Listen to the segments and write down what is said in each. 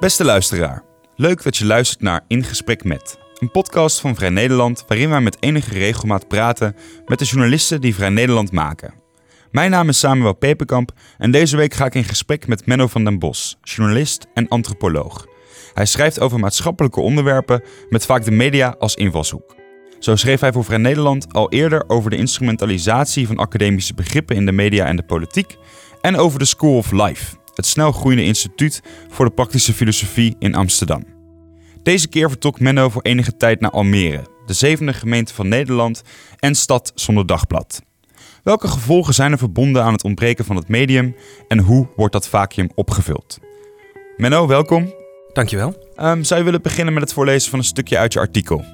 Beste luisteraar, leuk dat je luistert naar In Gesprek Met, een podcast van Vrij Nederland waarin wij met enige regelmaat praten met de journalisten die Vrij Nederland maken. Mijn naam is Samuel Peperkamp en deze week ga ik in gesprek met Menno van den Bos, journalist en antropoloog. Hij schrijft over maatschappelijke onderwerpen met vaak de media als invalshoek. Zo schreef hij voor Vrij Nederland al eerder over de instrumentalisatie van academische begrippen in de media en de politiek en over de School of Life, het snel groeiende instituut voor de praktische filosofie in Amsterdam. Deze keer vertrok Menno voor enige tijd naar Almere, de zevende gemeente van Nederland en stad zonder dagblad. Welke gevolgen zijn er verbonden aan het ontbreken van het medium en hoe wordt dat vacuüm opgevuld? Menno, welkom. Dankjewel. Um, zou je willen beginnen met het voorlezen van een stukje uit je artikel?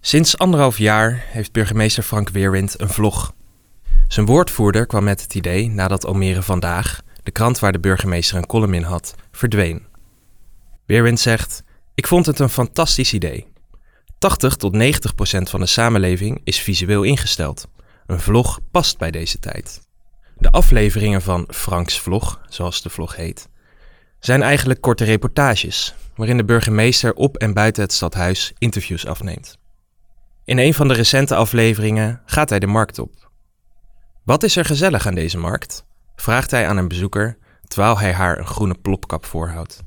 Sinds anderhalf jaar heeft burgemeester Frank Weerwind een vlog. Zijn woordvoerder kwam met het idee nadat Almere Vandaag, de krant waar de burgemeester een column in had, verdween. Weerwind zegt: Ik vond het een fantastisch idee. 80 tot 90 procent van de samenleving is visueel ingesteld. Een vlog past bij deze tijd. De afleveringen van Franks Vlog, zoals de vlog heet, zijn eigenlijk korte reportages, waarin de burgemeester op en buiten het stadhuis interviews afneemt. In een van de recente afleveringen gaat hij de markt op. Wat is er gezellig aan deze markt? vraagt hij aan een bezoeker terwijl hij haar een groene plopkap voorhoudt.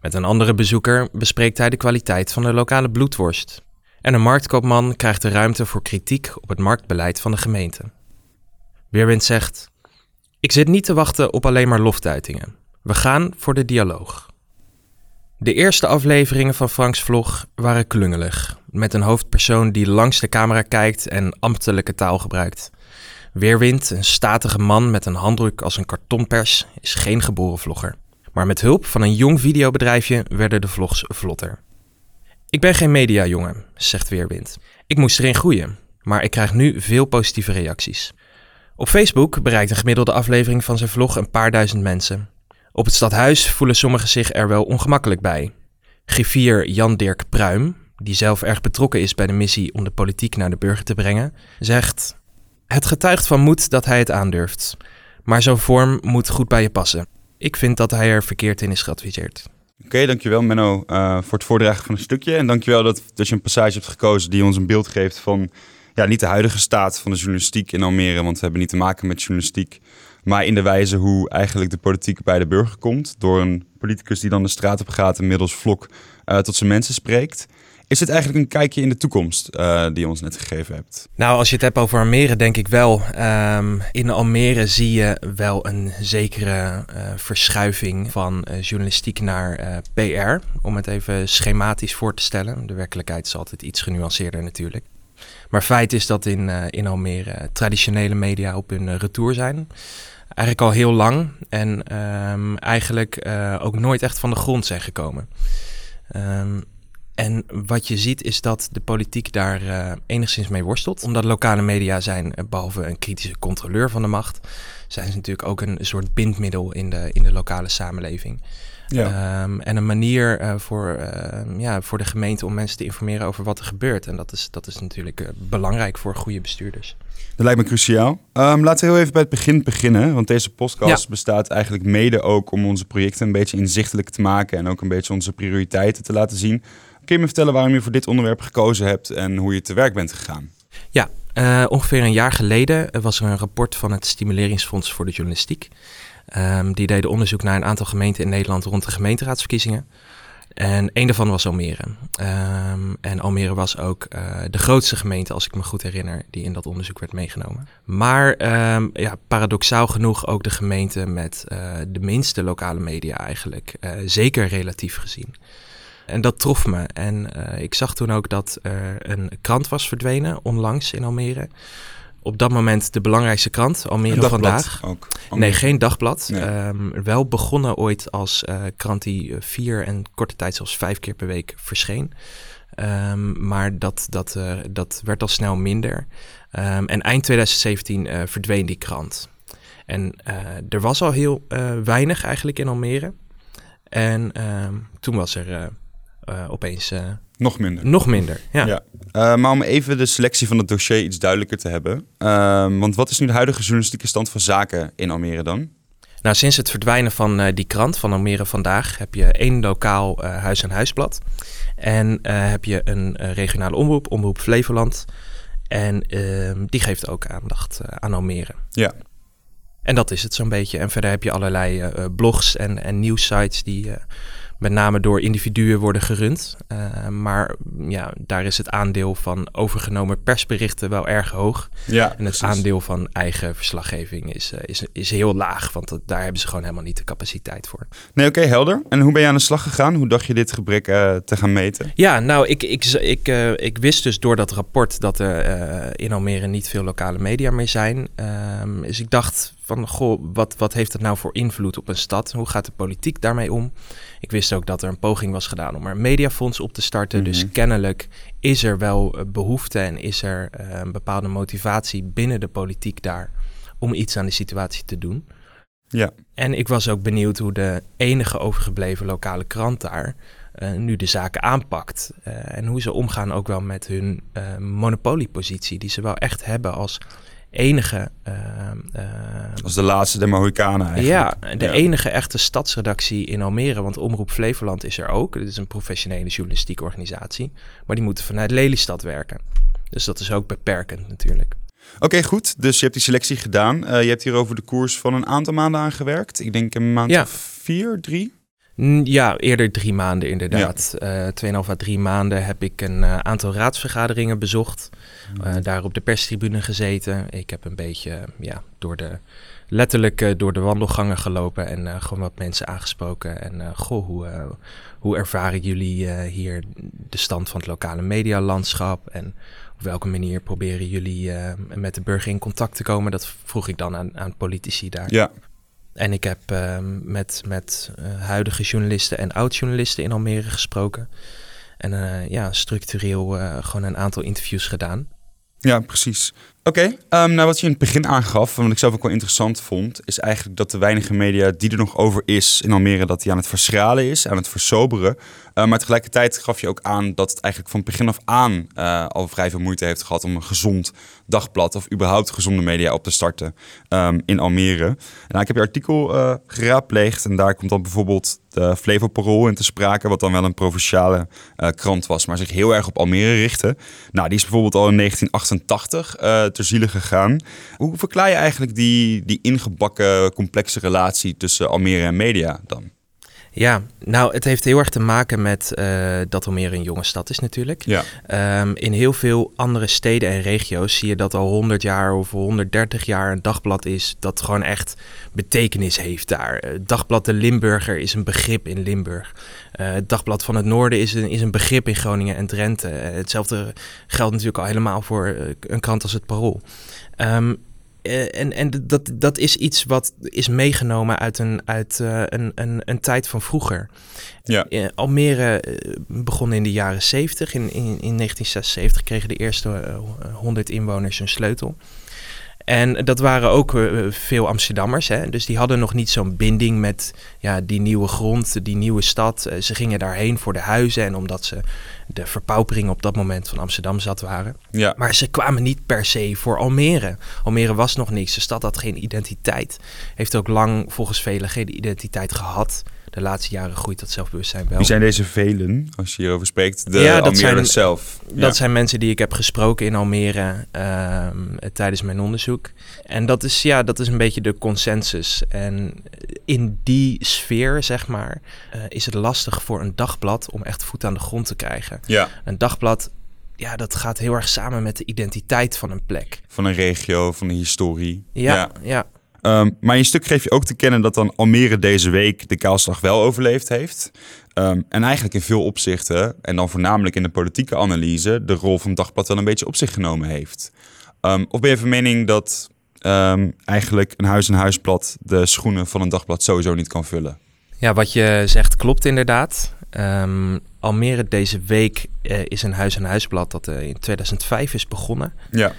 Met een andere bezoeker bespreekt hij de kwaliteit van de lokale bloedworst. En een marktkoopman krijgt de ruimte voor kritiek op het marktbeleid van de gemeente. Weerwind zegt: Ik zit niet te wachten op alleen maar loftuitingen. We gaan voor de dialoog. De eerste afleveringen van Franks vlog waren klungelig, met een hoofdpersoon die langs de camera kijkt en ambtelijke taal gebruikt. Weerwind, een statige man met een handdruk als een kartonpers, is geen geboren vlogger. Maar met hulp van een jong videobedrijfje werden de vlogs vlotter. Ik ben geen mediajongen, zegt Weerwind. Ik moest erin groeien, maar ik krijg nu veel positieve reacties. Op Facebook bereikt een gemiddelde aflevering van zijn vlog een paar duizend mensen. Op het stadhuis voelen sommigen zich er wel ongemakkelijk bij. Griffier Jan-Dirk Pruim, die zelf erg betrokken is bij de missie om de politiek naar de burger te brengen, zegt: Het getuigt van moed dat hij het aandurft. Maar zo'n vorm moet goed bij je passen. Ik vind dat hij er verkeerd in is geadviseerd. Oké, dankjewel Menno uh, voor het voordragen van een stukje. En dankjewel dat, dat je een passage hebt gekozen die ons een beeld geeft van ja, niet de huidige staat van de journalistiek in Almere, want we hebben niet te maken met journalistiek, maar in de wijze hoe eigenlijk de politiek bij de burger komt, door een politicus die dan de straat op gaat en middels vlog uh, tot zijn mensen spreekt. Is dit eigenlijk een kijkje in de toekomst uh, die je ons net gegeven hebt? Nou, als je het hebt over Almere, denk ik wel. Um, in Almere zie je wel een zekere uh, verschuiving van uh, journalistiek naar PR. Om het even schematisch voor te stellen. De werkelijkheid is altijd iets genuanceerder natuurlijk. Maar feit is dat in, in Almere traditionele media op hun retour zijn. Eigenlijk al heel lang. En um, eigenlijk ook nooit echt van de grond zijn gekomen. Um, en wat je ziet is dat de politiek daar uh, enigszins mee worstelt. Omdat lokale media zijn, uh, behalve een kritische controleur van de macht, zijn ze natuurlijk ook een soort bindmiddel in de, in de lokale samenleving. Ja. Um, en een manier uh, voor, ja, voor de gemeente om mensen te informeren over wat er gebeurt. En dat is, dat is natuurlijk belangrijk voor goede bestuurders. Dat lijkt me cruciaal. Um, laten we heel even bij het begin beginnen. Want deze podcast ja. bestaat eigenlijk mede ook om onze projecten een beetje inzichtelijk te maken. En ook een beetje onze prioriteiten te laten zien. Kun je me vertellen waarom je voor dit onderwerp gekozen hebt en hoe je te werk bent gegaan? Ja, uh, ongeveer een jaar geleden was er een rapport van het Stimuleringsfonds voor de Journalistiek. Um, die deden onderzoek naar een aantal gemeenten in Nederland rond de gemeenteraadsverkiezingen. En een daarvan was Almere. Um, en Almere was ook uh, de grootste gemeente, als ik me goed herinner, die in dat onderzoek werd meegenomen. Maar um, ja, paradoxaal genoeg ook de gemeente met uh, de minste lokale media eigenlijk. Zeker relatief gezien. En dat trof me. En uh, ik zag toen ook dat er een krant was verdwenen, onlangs in Almere. Op dat moment de belangrijkste krant, Almere Vandaag. Ook. Nee, geen dagblad. Nee. Um, wel begonnen ooit als uh, krant die vier en korte tijd zelfs vijf keer per week verscheen. Um, maar dat, dat, uh, dat werd al snel minder. Um, en eind 2017 uh, verdween die krant. En er was al heel weinig eigenlijk in Almere. En toen was er uh, opeens... Uh, nog minder. Nog minder, ja. ja. Uh, maar om even de selectie van het dossier iets duidelijker te hebben. want wat is nu de huidige journalistieke stand van zaken in Almere dan? Nou, sinds het verdwijnen van uh, die krant van Almere Vandaag heb je één lokaal uh, huis- en huisblad. En uh, heb je een regionale omroep, Omroep Flevoland. En ehm, die geeft ook aandacht aan Almere. Ja. En dat is het zo'n beetje. En verder heb je allerlei blogs en, en nieuwsites die met name door individuen worden gerund. Uh, maar ja, daar is het aandeel van overgenomen persberichten wel erg hoog. Ja, en het aandeel van eigen verslaggeving is, uh, is, is heel laag, want dat, daar hebben ze gewoon helemaal niet de capaciteit voor. Nee, oké, okay, helder. En hoe ben je aan de slag gegaan? Hoe dacht je dit gebrek uh, te gaan meten? Ja, nou, ik, ik, ik, ik wist dus door dat rapport dat er in Almere niet veel lokale media meer zijn. Ehm, dus ik dacht van, goh, wat, wat heeft het nou voor invloed op een stad? Hoe gaat de politiek daarmee om? Ik wist ook dat er een poging was gedaan om er een mediafonds op te starten. Dus mhm. kennelijk is er wel eh, behoefte en is er uh, een bepaalde motivatie binnen de politiek daar om iets aan de situatie te doen. Ja. En ik was ook benieuwd hoe de enige overgebleven lokale krant daar uh, nu de zaken aanpakt. Uh, en hoe ze omgaan ook wel met hun monopoliepositie, die ze wel echt hebben als enige... Uh, Als de laatste de Mohikanen eigenlijk. Ja, de enige echte stadsredactie in Almere. Want Omroep Flevoland is er ook. Dit is een professionele journalistieke organisatie. Maar die moeten vanuit Lelystad werken. Dus dat is ook beperkend natuurlijk. Oké, goed. Dus je hebt die selectie gedaan. Uh, je hebt hier over de koers van een aantal maanden aan gewerkt. Ik denk een maand ja. of vier, drie? Ja, eerder drie maanden inderdaad. Ja. Uh, tweeënhalf à drie maanden heb ik een uh, aantal raadsvergaderingen bezocht. Uh, daar op de perstribune gezeten. Ik heb een beetje ja, door de, letterlijk door de wandelgangen gelopen en gewoon wat mensen aangesproken. En goh, hoe, hoe ervaren jullie hier de stand van het lokale medialandschap? En op welke manier proberen jullie met de burger in contact te komen? Dat vroeg ik dan aan, aan politici daar. Ja. En ik heb um, met, met uh, huidige journalisten en oud-journalisten in Almere gesproken. En uh, ja, structureel uh, gewoon een aantal interviews gedaan. Ja, precies. Oké, um, nou wat je in het begin aangaf, en wat ik zelf ook wel interessant vond, is eigenlijk dat de weinige media die er nog over is in Almere, dat die aan het verschralen is, aan het versoberen. Uh, maar tegelijkertijd gaf je ook aan dat het eigenlijk van begin af aan uh, al vrij veel moeite heeft gehad om een gezond dagblad of überhaupt gezonde media op te starten um, in Almere. Nou, ik heb je artikel uh, geraadpleegd en daar komt dan bijvoorbeeld de Flevo Parool in te sprake, wat dan wel een provinciale krant was, maar zich heel erg op Almere richtte. Nou, die is bijvoorbeeld al in 1988 ter ziele gegaan. Hoe verklaar je eigenlijk die, die ingebakken complexe relatie tussen Almere en media dan? Ja, nou, het heeft heel erg te maken met uh, dat Almere een jonge stad is natuurlijk. Ja. Um, in heel veel andere steden en regio's zie je dat al 100 jaar of 130 jaar een dagblad is dat gewoon echt betekenis heeft daar. Het uh, dagblad De Limburger is een begrip in Limburg. Uh, het Dagblad van het Noorden is een, is een begrip in Groningen en Drenthe. hetzelfde geldt natuurlijk al helemaal voor een krant als het Parool. Um, uh, en en dat, dat is iets wat is meegenomen uit een, uit, uh, een, een, een tijd van vroeger. Ja. Uh, Almere begon in de jaren 70. In, in, in 1976 kregen de eerste 100 inwoners een sleutel. En dat waren ook uh, veel Amsterdammers. Hè? Dus die hadden nog niet zo'n binding met ja, die nieuwe grond, die nieuwe stad. Uh, ze gingen daarheen voor de huizen en omdat ze de verpaupering op dat moment van Amsterdam zat waren. Ja. Maar ze kwamen niet per se voor Almere. Almere was nog niks. De stad had geen identiteit. Heeft ook lang volgens velen geen identiteit gehad de laatste jaren groeit dat zelfbewustzijn wel. Wie zijn deze velen, als je hierover spreekt? De ja, dat zijn, zelf. Dat zijn mensen die ik heb gesproken in Almere uh, tijdens mijn onderzoek. En dat is, ja, dat is een beetje de consensus. En in die sfeer, zeg maar, uh, is het lastig voor een dagblad om echt voet aan de grond te krijgen. Ja. Een dagblad ja, dat gaat heel erg samen met de identiteit van een plek. Van een regio, van een historie. Ja, ja. ja. Um, maar in je stuk geef je ook te kennen dat dan Almere deze week de kaalslag wel overleefd heeft. Um, en eigenlijk in veel opzichten, en dan voornamelijk in de politieke analyse, de rol van Dagblad wel een beetje op zich genomen heeft. Um, of ben je van mening dat eigenlijk een huis- en huisblad de schoenen van een dagblad sowieso niet kan vullen? Ja, wat je zegt klopt inderdaad. Almere deze week uh, is een huis- en huisblad dat uh, in 2005 is begonnen. Ja.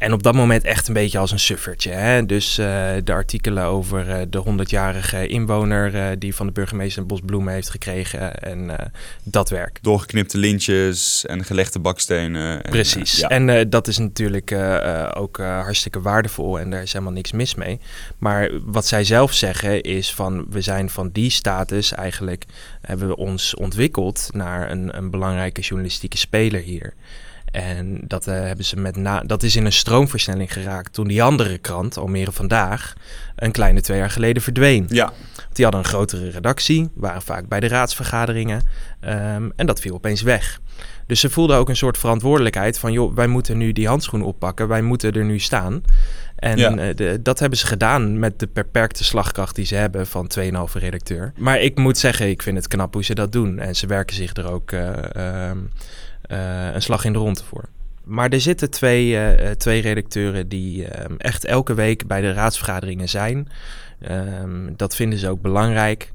En op dat moment echt een beetje als een suffertje. Hè? Dus uh, de artikelen over uh, de 100-jarige inwoner uh, die van de burgemeester een bos bloemen heeft gekregen. En dat werk. Doorgeknipte lintjes en gelegde bakstenen. En, Precies. Ja. En dat is natuurlijk ook hartstikke waardevol en daar is helemaal niks mis mee. Maar wat zij zelf zeggen is van we zijn van die status eigenlijk hebben we ons ontwikkeld naar een, een belangrijke journalistieke speler hier. En dat, uh, hebben ze met na dat is in een stroomversnelling geraakt toen die andere krant, Almere Vandaag, een kleine twee jaar geleden verdween. Ja. Die hadden een grotere redactie, waren vaak bij de raadsvergaderingen um, en dat viel opeens weg. Dus ze voelden ook een soort verantwoordelijkheid van, joh, wij moeten nu die handschoen oppakken, wij moeten er nu staan. En ja. uh, de, dat hebben ze gedaan met de beperkte slagkracht die ze hebben van 2,5 redacteur. Maar ik moet zeggen, ik vind het knap hoe ze dat doen. En ze werken zich er ook uh, uh, een slag in de ronde voor. Maar er zitten twee, twee redacteuren die ehm, echt elke week bij de raadsvergaderingen zijn. Um, dat vinden ze ook belangrijk.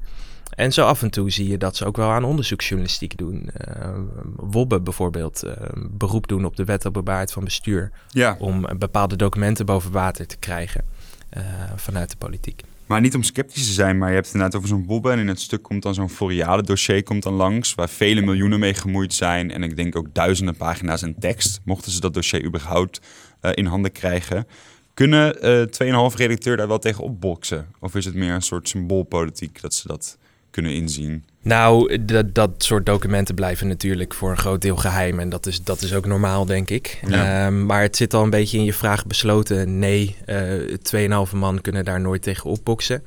En zo af en toe zie je dat ze ook wel aan onderzoeksjournalistiek doen. Uh, Wobbe bijvoorbeeld, uh, beroep doen op de wet op bebaard van bestuur. Ja. Om bepaalde documenten boven water te krijgen vanuit de politiek. Maar niet om sceptisch te zijn, maar je hebt het inderdaad over zo'n Wobbe. En in het stuk komt dan zo'n Foriale dossier komt dan langs, waar vele miljoenen mee gemoeid zijn. En ik denk ook duizenden pagina's en tekst, mochten ze dat dossier überhaupt in handen krijgen. Kunnen 2,5 redacteur daar wel tegen opboksen? Of is het meer een soort symboolpolitiek dat ze dat kunnen inzien? Nou, dat, dat soort documenten blijven natuurlijk voor een groot deel geheim. En dat is, dat is ook normaal, denk ik. Ja. Um, maar het zit al een beetje in je vraag besloten. Nee, uh, 2,5 man kunnen daar nooit tegen opboksen.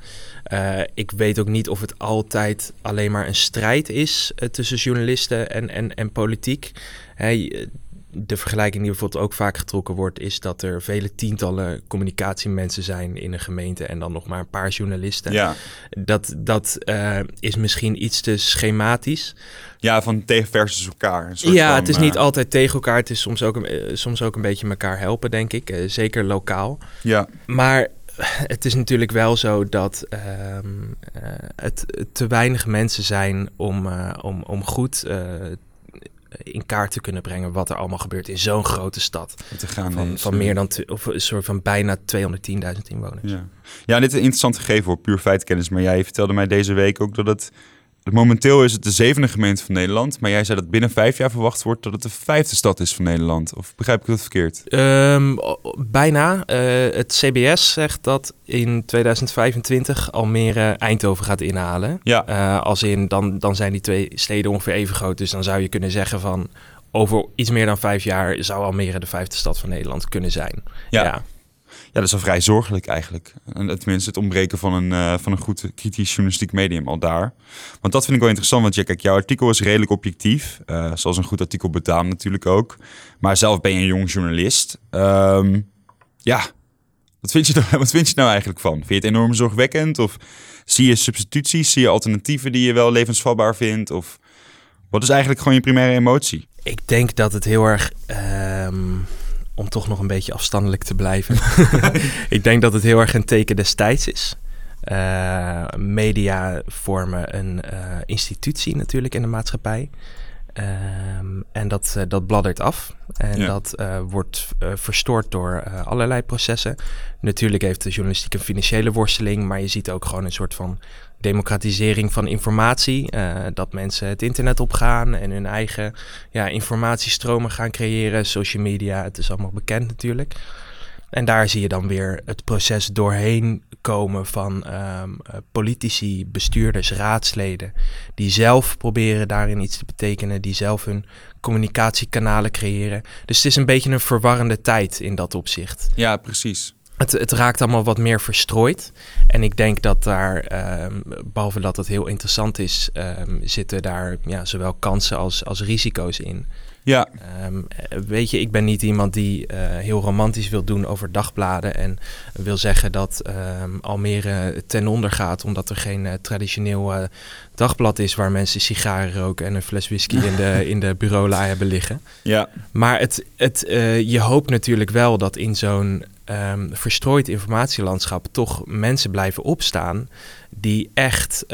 Uh, ik weet ook niet of het altijd alleen maar een strijd is uh, tussen journalisten en, en, en politiek. Hey, de vergelijking die bijvoorbeeld ook vaak getrokken wordt, is dat er vele tientallen communicatiemensen zijn in een gemeente en dan nog maar een paar journalisten. Ja. Dat, dat uh, is misschien iets te schematisch. Ja, van tegen versus elkaar. ja, van, het is niet uh... altijd tegen elkaar. Het is soms ook, een, soms ook een beetje elkaar helpen, denk ik. Uh, zeker lokaal. Ja. Maar het is natuurlijk wel zo dat uh, het te weinig mensen zijn om, om, om goed in kaart te kunnen brengen wat er allemaal gebeurt in zo'n grote stad. Te gaan van, van meer dan, of een soort van bijna 210.000 inwoners. Ja. ja, dit is een interessant gegeven voor puur feitkennis. Maar jij vertelde mij deze week ook dat het Momenteel is het de zevende gemeente van Nederland. Maar jij zei dat binnen vijf jaar verwacht wordt dat het de vijfde stad is van Nederland. Of begrijp ik dat verkeerd? Um, bijna. Uh, het CBS zegt dat in 2025 Almere Eindhoven gaat inhalen. Ja. Uh, als in, dan, dan zijn die twee steden ongeveer even groot. Dus dan zou je kunnen zeggen van... over iets meer dan vijf jaar zou Almere de vijfde stad van Nederland kunnen zijn. ja. ja ja, dat is wel vrij zorgelijk eigenlijk. En tenminste, het ontbreken van een, uh, van een goed kritisch journalistiek medium al daar. Want dat vind ik wel interessant, want ja, kijk, jouw artikel is redelijk objectief. Uh, zoals een goed artikel betaamt natuurlijk ook. Maar zelf ben je een jong journalist. Um, ja, wat vind, je nou, wat vind je nou eigenlijk van? Vind je het enorm zorgwekkend? Of zie je substituties? Zie je alternatieven die je wel levensvatbaar vindt? Of wat is eigenlijk gewoon je primaire emotie? Ik denk dat het heel erg... Um om toch nog een beetje afstandelijk te blijven. ik denk dat het heel erg een teken destijds is. Uh, media vormen een uh, institutie natuurlijk in de maatschappij. Um, en dat, uh, dat bladdert af. En ja. dat wordt verstoord door allerlei processen. Natuurlijk heeft de journalistiek een financiële worsteling, maar je ziet ook gewoon een soort van democratisering van informatie. Uh, dat mensen het internet opgaan en hun eigen ja, informatiestromen gaan creëren. Social media, het is allemaal bekend natuurlijk. En daar zie je dan weer het proces doorheen komen van um, politici, bestuurders, raadsleden. Die zelf proberen daarin iets te betekenen, die zelf hun communicatiekanalen creëren. Dus het is een beetje een verwarrende tijd in dat opzicht. Ja, precies. Het, raakt allemaal wat meer verstrooid. En ik denk dat daar, um, behalve dat het heel interessant is, um, zitten daar ja, zowel kansen als, als risico's in. Ja. Um, weet je, ik ben niet iemand die uh, heel romantisch wil doen over dagbladen en wil zeggen dat Almere ten onder gaat omdat er geen uh, traditioneel uh, dagblad is waar mensen sigaren roken en een fles whisky in de, in de bureaula hebben liggen. Ja. Maar het, het, je hoopt natuurlijk wel dat in zo'n um, verstrooid informatielandschap toch mensen blijven opstaan die echt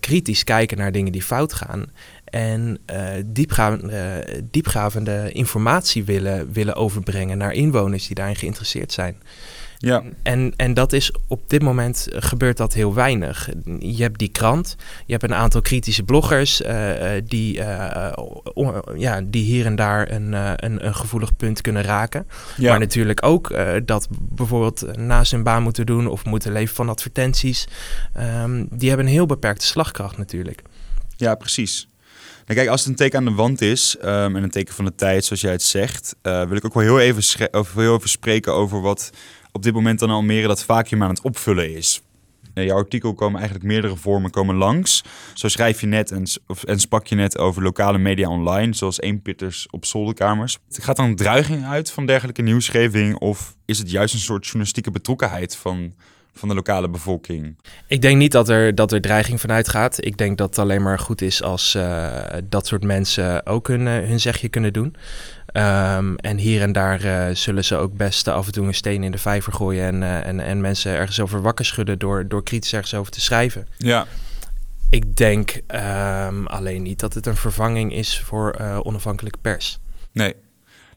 kritisch kijken naar dingen die fout gaan. En uh, diepgaande, diepgravende informatie willen, willen overbrengen naar inwoners die daarin geïnteresseerd zijn. Ja. En, en dat is op dit moment gebeurt dat heel weinig. Je hebt die krant, je hebt een aantal kritische bloggers uh, die, uh, ja, die hier en daar een, een, een, gevoelig punt kunnen raken. Ja. Maar natuurlijk ook dat bijvoorbeeld naast hun baan moeten doen of moeten leven van advertenties. Um, die hebben een heel beperkte slagkracht natuurlijk. Ja, precies. Kijk, als het een teken aan de wand is um, en een teken van de tijd, zoals jij het zegt, wil ik ook wel heel even, heel even spreken over wat op dit moment dan Almere dat vacuüm aan het opvullen is. In jouw artikel komen eigenlijk meerdere vormen komen langs. Zo schrijf je net en, of, en sprak je net over lokale media online, zoals eenpitters op zolderkamers. Gaat dan een dreiging uit van dergelijke nieuwsgeving of is het juist een soort journalistieke betrokkenheid van, van de lokale bevolking? Ik denk niet dat er, dat er dreiging vanuit gaat. Ik denk dat het alleen maar goed is als uh, dat soort mensen ook hun, hun zegje kunnen doen. Um, en hier en daar uh, zullen ze ook best af en toe een steen in de vijver gooien en, en, en mensen ergens over wakker schudden door, door kritisch ergens over te schrijven. Ja. Ik denk um, alleen niet dat het een vervanging is voor onafhankelijke pers. Nee,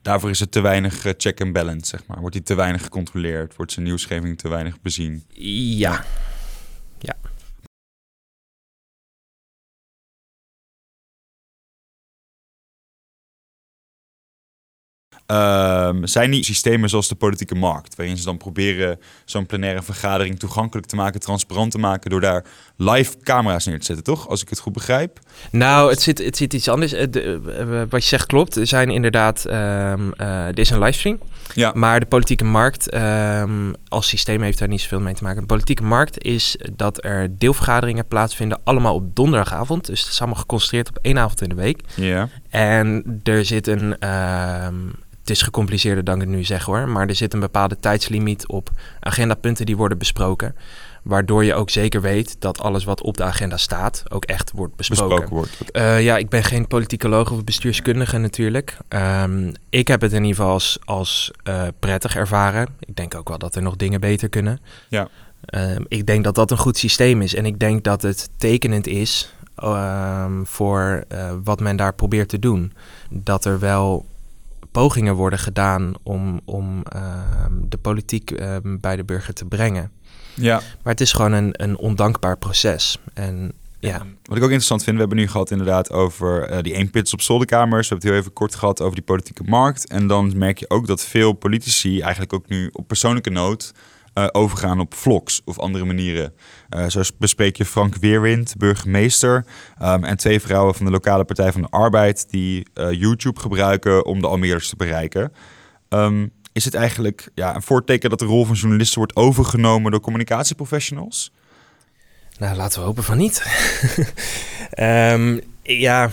daarvoor is het te weinig check and balance, zeg maar. Wordt die te weinig gecontroleerd? Wordt zijn nieuwsgeving te weinig bezien? Ja. Um, zijn die systemen zoals de politieke markt, waarin ze dan proberen zo'n plenaire vergadering toegankelijk te maken, transparant te maken, door daar live camera's neer te zetten, toch? Als ik het goed begrijp. Nou, het zit, het zit iets anders. Eh, de, wat je zegt klopt. Er zijn inderdaad, um, uh, er is een livestream. Ja. Maar de politieke markt um, als systeem heeft daar niet zoveel mee te maken. De politieke markt is dat er deelvergaderingen plaatsvinden, allemaal op donderdagavond. Dus het is allemaal geconcentreerd op één avond in de week. Ja. En er zit een het is gecompliceerder dan ik het nu zeg hoor. Maar er zit een bepaalde tijdslimiet op agendapunten die worden besproken. Waardoor je ook zeker weet dat alles wat op de agenda staat ook echt wordt besproken. besproken wordt. Uh, ja, ik ben geen politicoloog of bestuurskundige natuurlijk. Um, ik heb het in ieder geval als, als uh, prettig ervaren. Ik denk ook wel dat er nog dingen beter kunnen. Ja. Um, ik denk dat dat een goed systeem is. En ik denk dat het tekenend is um, voor uh, wat men daar probeert te doen. Dat er wel pogingen worden gedaan om, om uh, de politiek uh, bij de burger te brengen. Ja. Maar het is gewoon een, een ondankbaar proces. En ja. Wat ik ook interessant vind, we hebben nu gehad inderdaad over uh, die eenpits op zolderkamers. We hebben het heel even kort gehad over die politieke markt. En dan merk je ook dat veel politici eigenlijk ook nu op persoonlijke nood uh, overgaan op vlogs of andere manieren. Uh, zo bespreek je Frank Weerwind, burgemeester, um, en twee vrouwen van de lokale Partij van de Arbeid die uh, YouTube gebruiken om de Almeerders te bereiken. Um, is het eigenlijk ja, een voorteken dat de rol van journalisten wordt overgenomen door communicatieprofessionals? Nou, laten we hopen van niet. um, ja,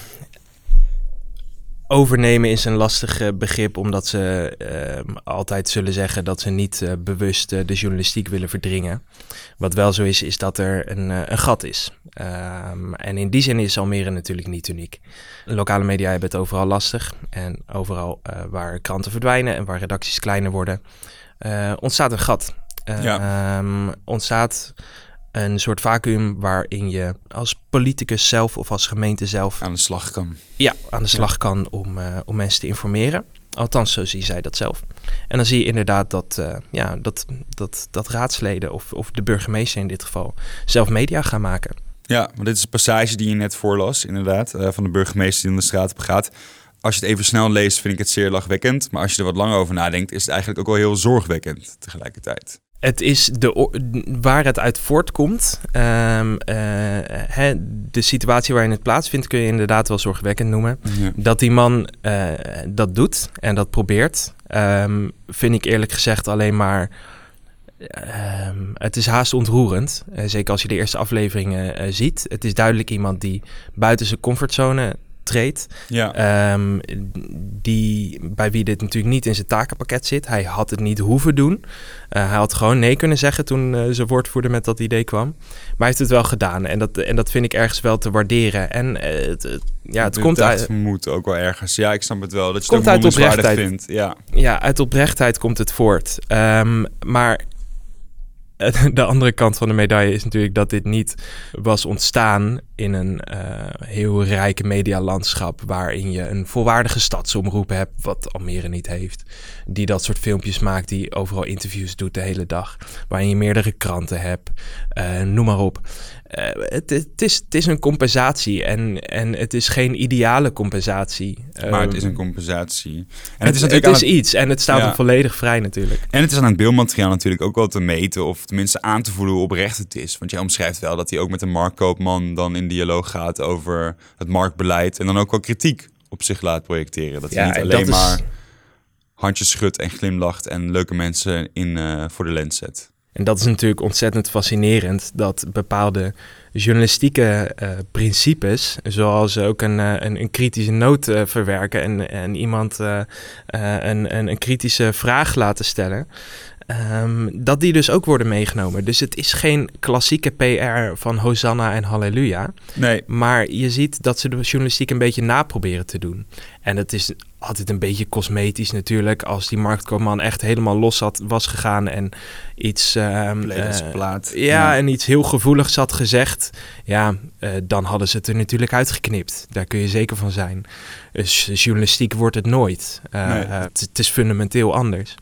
overnemen is een lastig begrip, omdat ze uh, altijd zullen zeggen dat ze niet uh, bewust uh, de journalistiek willen verdringen. Wat wel zo is, is dat er een, een gat is. Um, en in die zin is Almere natuurlijk niet uniek. Lokale media hebben het overal lastig. En overal waar kranten verdwijnen en waar redacties kleiner worden, ontstaat een gat. Ja. Um, ontstaat een soort vacuüm waarin je als politicus zelf of als gemeente zelf aan de slag kan. Ja, aan de slag kan om, uh, om mensen te informeren. Althans, zo zie zij dat zelf. En dan zie je inderdaad dat, uh, ja, dat, dat, dat raadsleden of, of de burgemeester in dit geval zelf media gaan maken. Ja, maar dit is een passage die je net voorlas, inderdaad, uh, van de burgemeester die in de straat op gaat. Als je het even snel leest, vind ik het zeer lachwekkend. Maar als je er wat langer over nadenkt, is het eigenlijk ook wel heel zorgwekkend tegelijkertijd het is de, waar het uit voortkomt. Um, uh, hè, de situatie waarin het plaatsvindt kun je inderdaad wel zorgwekkend noemen. Dat die man uh, dat doet en dat probeert, um, vind ik eerlijk gezegd alleen maar. Um, het is haast ontroerend. Uh, zeker als je de eerste afleveringen ziet. Het is duidelijk iemand die buiten zijn comfortzone treedt. Ja. Um, die, bij wie dit natuurlijk niet in zijn takenpakket zit. Hij had het niet hoeven doen. Uh, hij had gewoon nee kunnen zeggen toen uh, zijn woordvoerder met dat idee kwam. Maar hij heeft het wel gedaan. En dat, en dat vind ik ergens wel te waarderen. En uh, het, het, ja, het komt uit... moet ook wel ergens. Ja, ik snap het wel. Dat je komt het uit oprechtheid. vindt. Ja. ja, uit oprechtheid komt het voort. Um, maar de andere kant van de medaille is natuurlijk dat dit niet was ontstaan in een uh, heel rijke medialandschap waarin je een volwaardige stadsomroep hebt, wat Almere niet heeft. Die dat soort filmpjes maakt, die overal interviews doet de hele dag. Waarin je meerdere kranten hebt, uh, noem maar op. Uh, het, het, is, het is een compensatie en, en het is geen ideale compensatie. Maar het is een compensatie. En het, het is, natuurlijk het is iets en het staat ja. volledig vrij natuurlijk. En het is aan het beeldmateriaal natuurlijk ook wel te meten of tenminste aan te voelen hoe oprecht het is. Want jij omschrijft wel dat hij ook met een marktkoopman dan in dialoog gaat over het marktbeleid en dan ook wel kritiek op zich laat projecteren. Dat hij niet alleen maar is... handjes schudt en glimlacht en leuke mensen in, uh, voor de lens zet. En dat is natuurlijk ontzettend fascinerend dat bepaalde journalistieke uh, principes, zoals ook een, uh, een, een, kritische noot uh, verwerken en, en iemand een, een, een, kritische vraag laten stellen, um, dat die dus ook worden meegenomen. Dus het is geen klassieke PR van Hosanna en Halleluja. Nee. Maar je ziet dat ze de journalistiek een beetje naproberen te doen. En het is altijd een beetje cosmetisch natuurlijk. Als die marktkoopman echt helemaal los had, was gegaan en iets... Um, uh, ja, ja, en iets heel gevoeligs had gezegd. Ja, uh, dan hadden ze het er natuurlijk uitgeknipt. Daar kun je zeker van zijn. Dus journalistiek wordt het nooit. Uh, nee. het, het is fundamenteel anders.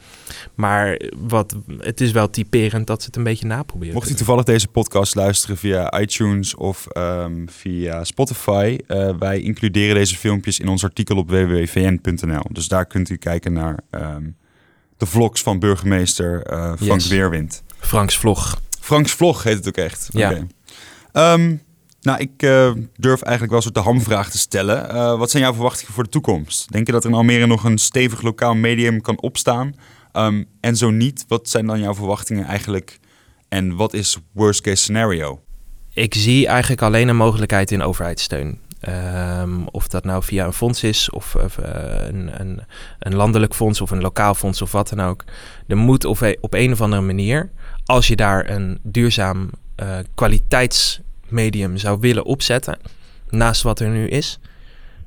Maar wat, het is wel typerend dat ze het een beetje naproberen. Mocht u toevallig deze podcast luisteren via iTunes of um, via Spotify, uh, wij includeren deze filmpjes in ons artikel op www.vn.nl. Dus daar kunt u kijken naar um, de vlogs van burgemeester uh, Frank yes. Weerwind. Franks vlog. Franks vlog heet het ook echt. Ja. Okay. Um, nou, ik uh, durf eigenlijk wel een soort de hamvraag te stellen. Uh, wat zijn jouw verwachtingen voor de toekomst? Denk je dat er in Almere nog een stevig lokaal medium kan opstaan? Um, en zo niet, wat zijn dan jouw verwachtingen eigenlijk? En wat is worst case scenario? Ik zie eigenlijk alleen een mogelijkheid in overheidssteun. Um, of dat nou via een fonds is, of, of uh, een, een, een, landelijk fonds, of een lokaal fonds, of wat dan ook. Er moet op, op een of andere manier, als je daar een duurzaam uh, kwaliteitsmedium zou willen opzetten, naast wat er nu is,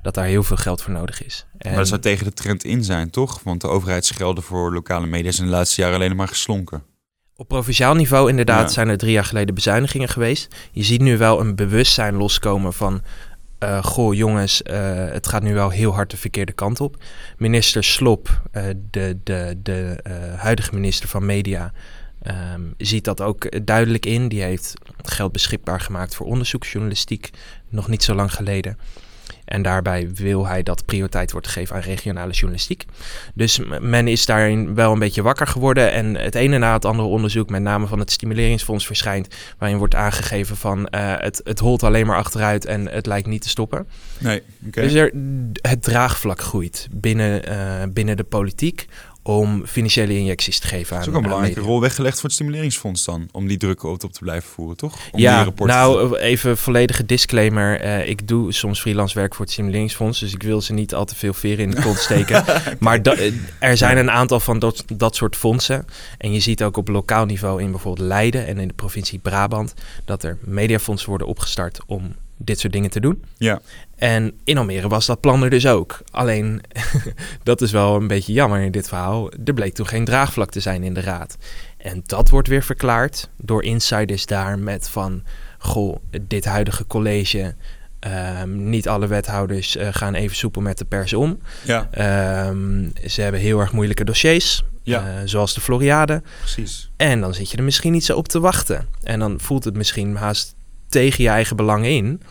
dat daar heel veel geld voor nodig is. En... Maar dat zou tegen de trend in zijn, toch? Want de overheidsgelden voor lokale media zijn de laatste jaren alleen maar geslonken. Op provinciaal niveau inderdaad ja. zijn er drie jaar geleden bezuinigingen geweest. Je ziet nu wel een bewustzijn loskomen van... Uh, goh jongens, uh, het gaat nu wel heel hard de verkeerde kant op. Minister Slop, uh, de, de, de huidige minister van Media... Um, ziet dat ook duidelijk in. Die heeft geld beschikbaar gemaakt voor onderzoeksjournalistiek nog niet zo lang geleden. En daarbij wil hij dat prioriteit wordt gegeven aan regionale journalistiek. Dus men is daarin wel een beetje wakker geworden. En het ene na het andere onderzoek, met name van het Stimuleringsfonds, verschijnt. Waarin wordt aangegeven van uh, het, het holt alleen maar achteruit en het lijkt niet te stoppen. Nee, okay. Dus er, het draagvlak groeit binnen, uh, binnen de politiek om financiële injecties te geven aan. Dat is ook een belangrijke rol weggelegd voor het stimuleringsfonds dan, om die druk op te blijven voeren, toch? Om ja, nou even volledige disclaimer. Uh, ik doe soms freelance werk voor het stimuleringsfonds, dus ik wil ze niet al te veel veren in de kont steken. maar da, er zijn een aantal van dat, dat soort fondsen. En je ziet ook op lokaal niveau in bijvoorbeeld Leiden en in de provincie Brabant dat er mediafondsen worden opgestart om dit soort dingen te doen. Ja. En in Almere was dat plan er dus ook. Alleen, dat is wel een beetje jammer in dit verhaal. Er bleek toen geen draagvlak te zijn in de raad. En dat wordt weer verklaard door insiders daar met van... Goh, dit huidige college... Um, niet alle wethouders uh, gaan even soepel met de pers om. Ja. Um, ze hebben heel erg moeilijke dossiers. Ja. Uh, zoals de Floriade. Precies. En dan zit je er misschien niet zo op te wachten. En dan voelt het misschien haast tegen je eigen belang in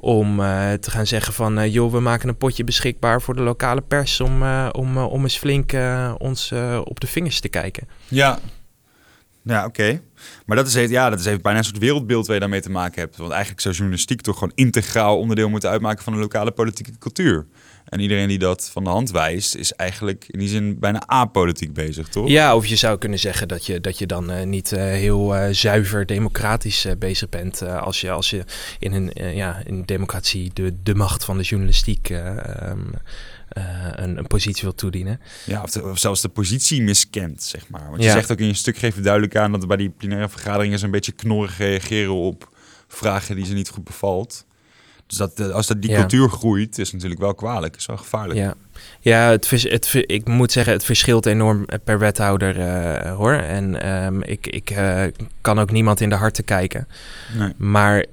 om uh, te gaan zeggen van... Uh, joh, we maken een potje beschikbaar voor de lokale pers... om, uh, om, om eens flink ons op de vingers te kijken. Ja, ja oké. Maar dat is, ja, dat is even bijna een soort wereldbeeld waar je daarmee te maken hebt. Want eigenlijk zou journalistiek toch gewoon integraal onderdeel moeten uitmaken... van de lokale politieke cultuur. En iedereen die dat van de hand wijst, is eigenlijk in die zin bijna apolitiek bezig, toch? Ja, of je zou kunnen zeggen dat je, dat je dan uh, niet uh, heel uh, zuiver democratisch bezig bent. als, je, als je in een ja, in democratie de, de macht van de journalistiek um, een, een, positie wil toedienen. Ja, of, de, of, zelfs de positie miskent, zeg maar. Want je ja. zegt ook in je stuk, geef je duidelijk aan dat bij die plenaire vergaderingen ze een beetje knorrig reageren op vragen die ze niet goed bevalt. Dus dat, eh, als dat die Ja. cultuur groeit, is natuurlijk wel kwalijk. Is wel gevaarlijk. Ja, ja het, vers- het, ik moet zeggen, het verschilt enorm per wethouder eh, hoor. En ehm, ik, ik eh, kan ook niemand in de harten kijken. Nee. Maar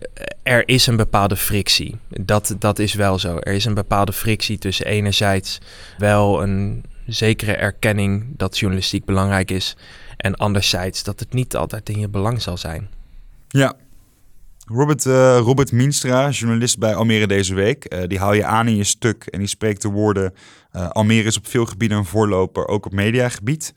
er is een bepaalde frictie. Dat, dat is wel zo. Er is een bepaalde frictie tussen enerzijds wel een zekere erkenning dat journalistiek belangrijk is. En anderzijds dat het niet altijd in je belang zal zijn. Ja. Robert, eh, Robert Mienstra, journalist bij Almere deze week, eh, die haal je aan in je stuk en die spreekt de woorden: eh, Almere is op veel gebieden een voorloper, ook op mediagebied.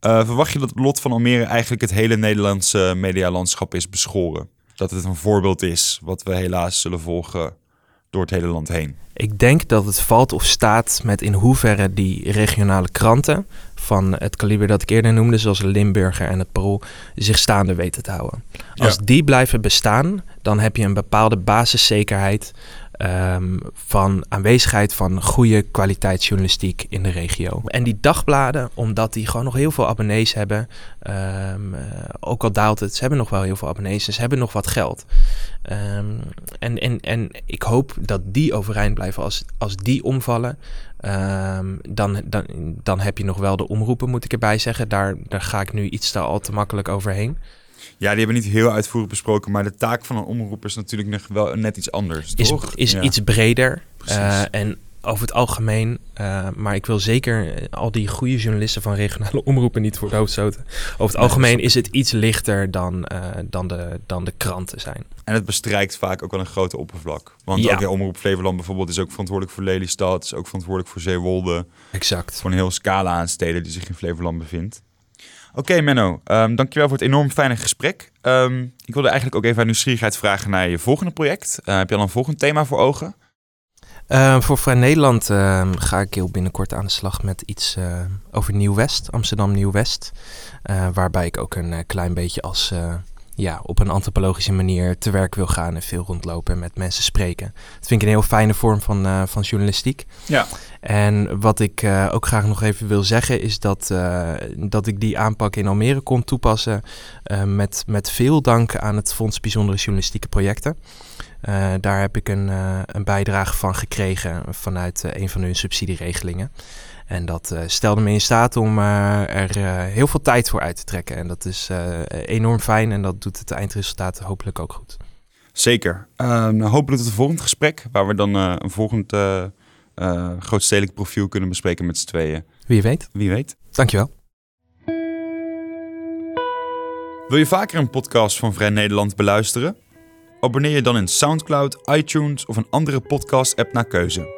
Verwacht je dat het lot van Almere eigenlijk het hele Nederlandse medialandschap is beschoren? Dat het een voorbeeld is wat we helaas zullen volgen door het hele land heen. Ik denk dat het valt of staat met in hoeverre die regionale kranten van het kaliber dat ik eerder noemde, zoals de Limburger en het Parool, zich staande weten te houden. Als Ja. die blijven bestaan, dan heb je een bepaalde basiszekerheid ehm, van aanwezigheid van goede kwaliteitsjournalistiek in de regio. En die dagbladen, omdat die gewoon nog heel veel abonnees hebben, ehm, eh, ook al daalt het, ze hebben nog wel heel veel abonnees, dus ze hebben nog wat geld. Ehm, en, en, en ik hoop dat die overeind blijven. Als, als die omvallen, dan, dan, dan heb je nog wel de omroepen, moet ik erbij zeggen. Daar, daar ga ik nu iets te al te makkelijk overheen. Ja, die hebben niet heel uitvoerig besproken, maar de taak van een omroep is natuurlijk nog wel net iets anders. Is, toch? is Ja. iets breder. Eh, en over het algemeen, eh, maar ik wil zeker eh, al die goede journalisten van regionale omroepen niet voor de stoten. Over het Nee, algemeen is het iets lichter dan, dan, de, dan de kranten zijn. En het bestrijkt vaak ook wel een grote oppervlak. Want Ja. ook de Omroep Flevoland bijvoorbeeld is ook verantwoordelijk voor Lelystad, is ook verantwoordelijk voor Zeewolde. Exact. Voor een heel scala aan steden die zich in Flevoland bevindt. Oké Menno, ehm, dankjewel voor het enorm fijne gesprek. Ehm, ik wilde eigenlijk ook even uit nieuwsgierigheid vragen naar je volgende project. Eh, heb je al een volgend thema voor ogen? Eh, voor Vrij Nederland ga ik heel binnenkort aan de slag met iets eh, over Nieuw-West, Amsterdam Nieuw-West. Eh, waarbij ik ook een klein beetje als, ja, op een antropologische manier te werk wil gaan en veel rondlopen en met mensen spreken. Dat vind ik een heel fijne vorm van, eh, van journalistiek. Ja. En wat ik eh, ook graag nog even wil zeggen is dat, eh, dat ik die aanpak in Almere kon toepassen met, met veel dank aan het Fonds Bijzondere Journalistieke Projecten. Daar heb ik een, een bijdrage van gekregen vanuit een van hun subsidieregelingen. En dat eh, stelde me in staat om eh, er eh, heel veel tijd voor uit te trekken. En dat is enorm fijn en dat doet het eindresultaat hopelijk ook goed. Zeker. Ehm, nou, hopelijk tot het volgende gesprek, waar we dan een volgend eh, grootstedelijk profiel kunnen bespreken met z'n tweeën. Wie weet. Wie weet. Dankjewel. Wil je vaker een podcast van Vrij Nederland beluisteren? Abonneer je dan in SoundCloud, iTunes of een andere podcast-app naar keuze.